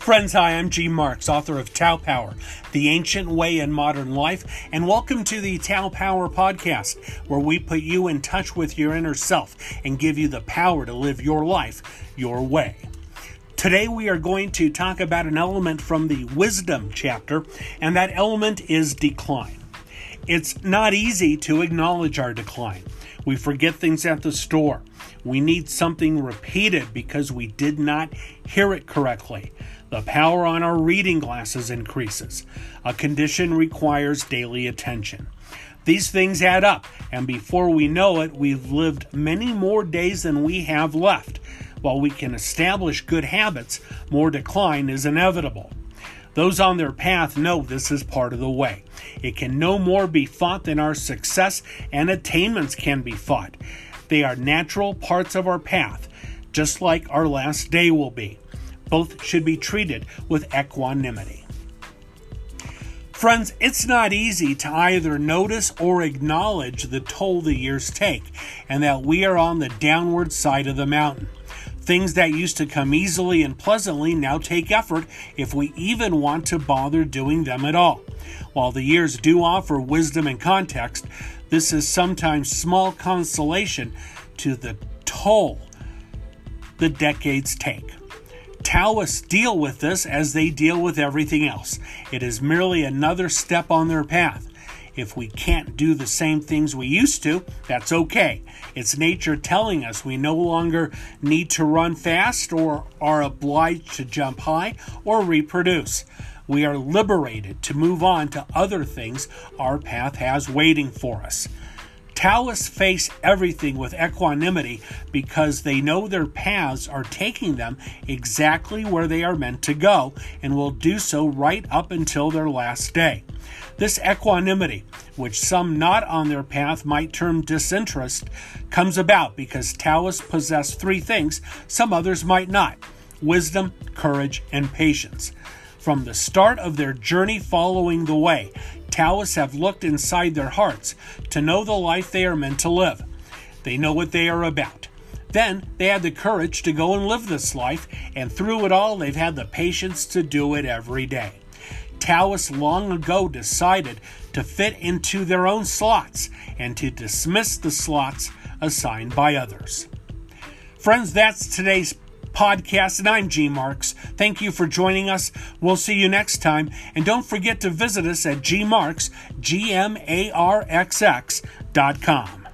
Friends, hi, I'm G. Marxx, author of Tao Power, The Ancient Way in Modern Life, and welcome to the Tao Power Podcast, where we put you in touch with your inner self and give you the power to live your life your way. Today, we are going to talk about an element from the Wisdom chapter, and that element is decline. It's not easy to acknowledge our decline. We forget things at the store. We need something repeated because we did not hear it correctly. The power on our reading glasses increases. A condition requires daily attention. These things add up, and before we know it, we've lived many more days than we have left. While we can establish good habits, more decline is inevitable. Those on their path know this is part of the way. It can no more be fought than our success and attainments can be fought. They are natural parts of our path, just like our last day will be. Both should be treated with equanimity. Friends, it's not easy to either notice or acknowledge the toll the years take, and that we are on the downward side of the mountain. Things that used to come easily and pleasantly now take effort if we even want to bother doing them at all. While the years do offer wisdom and context, this is sometimes small consolation to the toll the decades take. Taoists deal with this as they deal with everything else. It is merely another step on their path. If we can't do the same things we used to, that's okay. It's nature telling us we no longer need to run fast or are obliged to jump high or reproduce. We are liberated to move on to other things our path has waiting for us. Taoists face everything with equanimity because they know their paths are taking them exactly where they are meant to go and will do so right up until their last day. This equanimity, which some not on their path might term disinterest, comes about because Taoists possess three things some others might not wisdom, courage, and patience. From the start of their journey following the way, Taoists have looked inside their hearts to know the life they are meant to live. They know what they are about. Then they had the courage to go and live this life, and through it all, they've had the patience to do it every day. Taoists long ago decided to fit into their own slots and to dismiss the slots assigned by others. Friends, that's today's podcast, and I'm G Marxx. Thank you for joining us. We'll see you next time. And don't forget to visit us at gmarxx, G M A R X X dot com.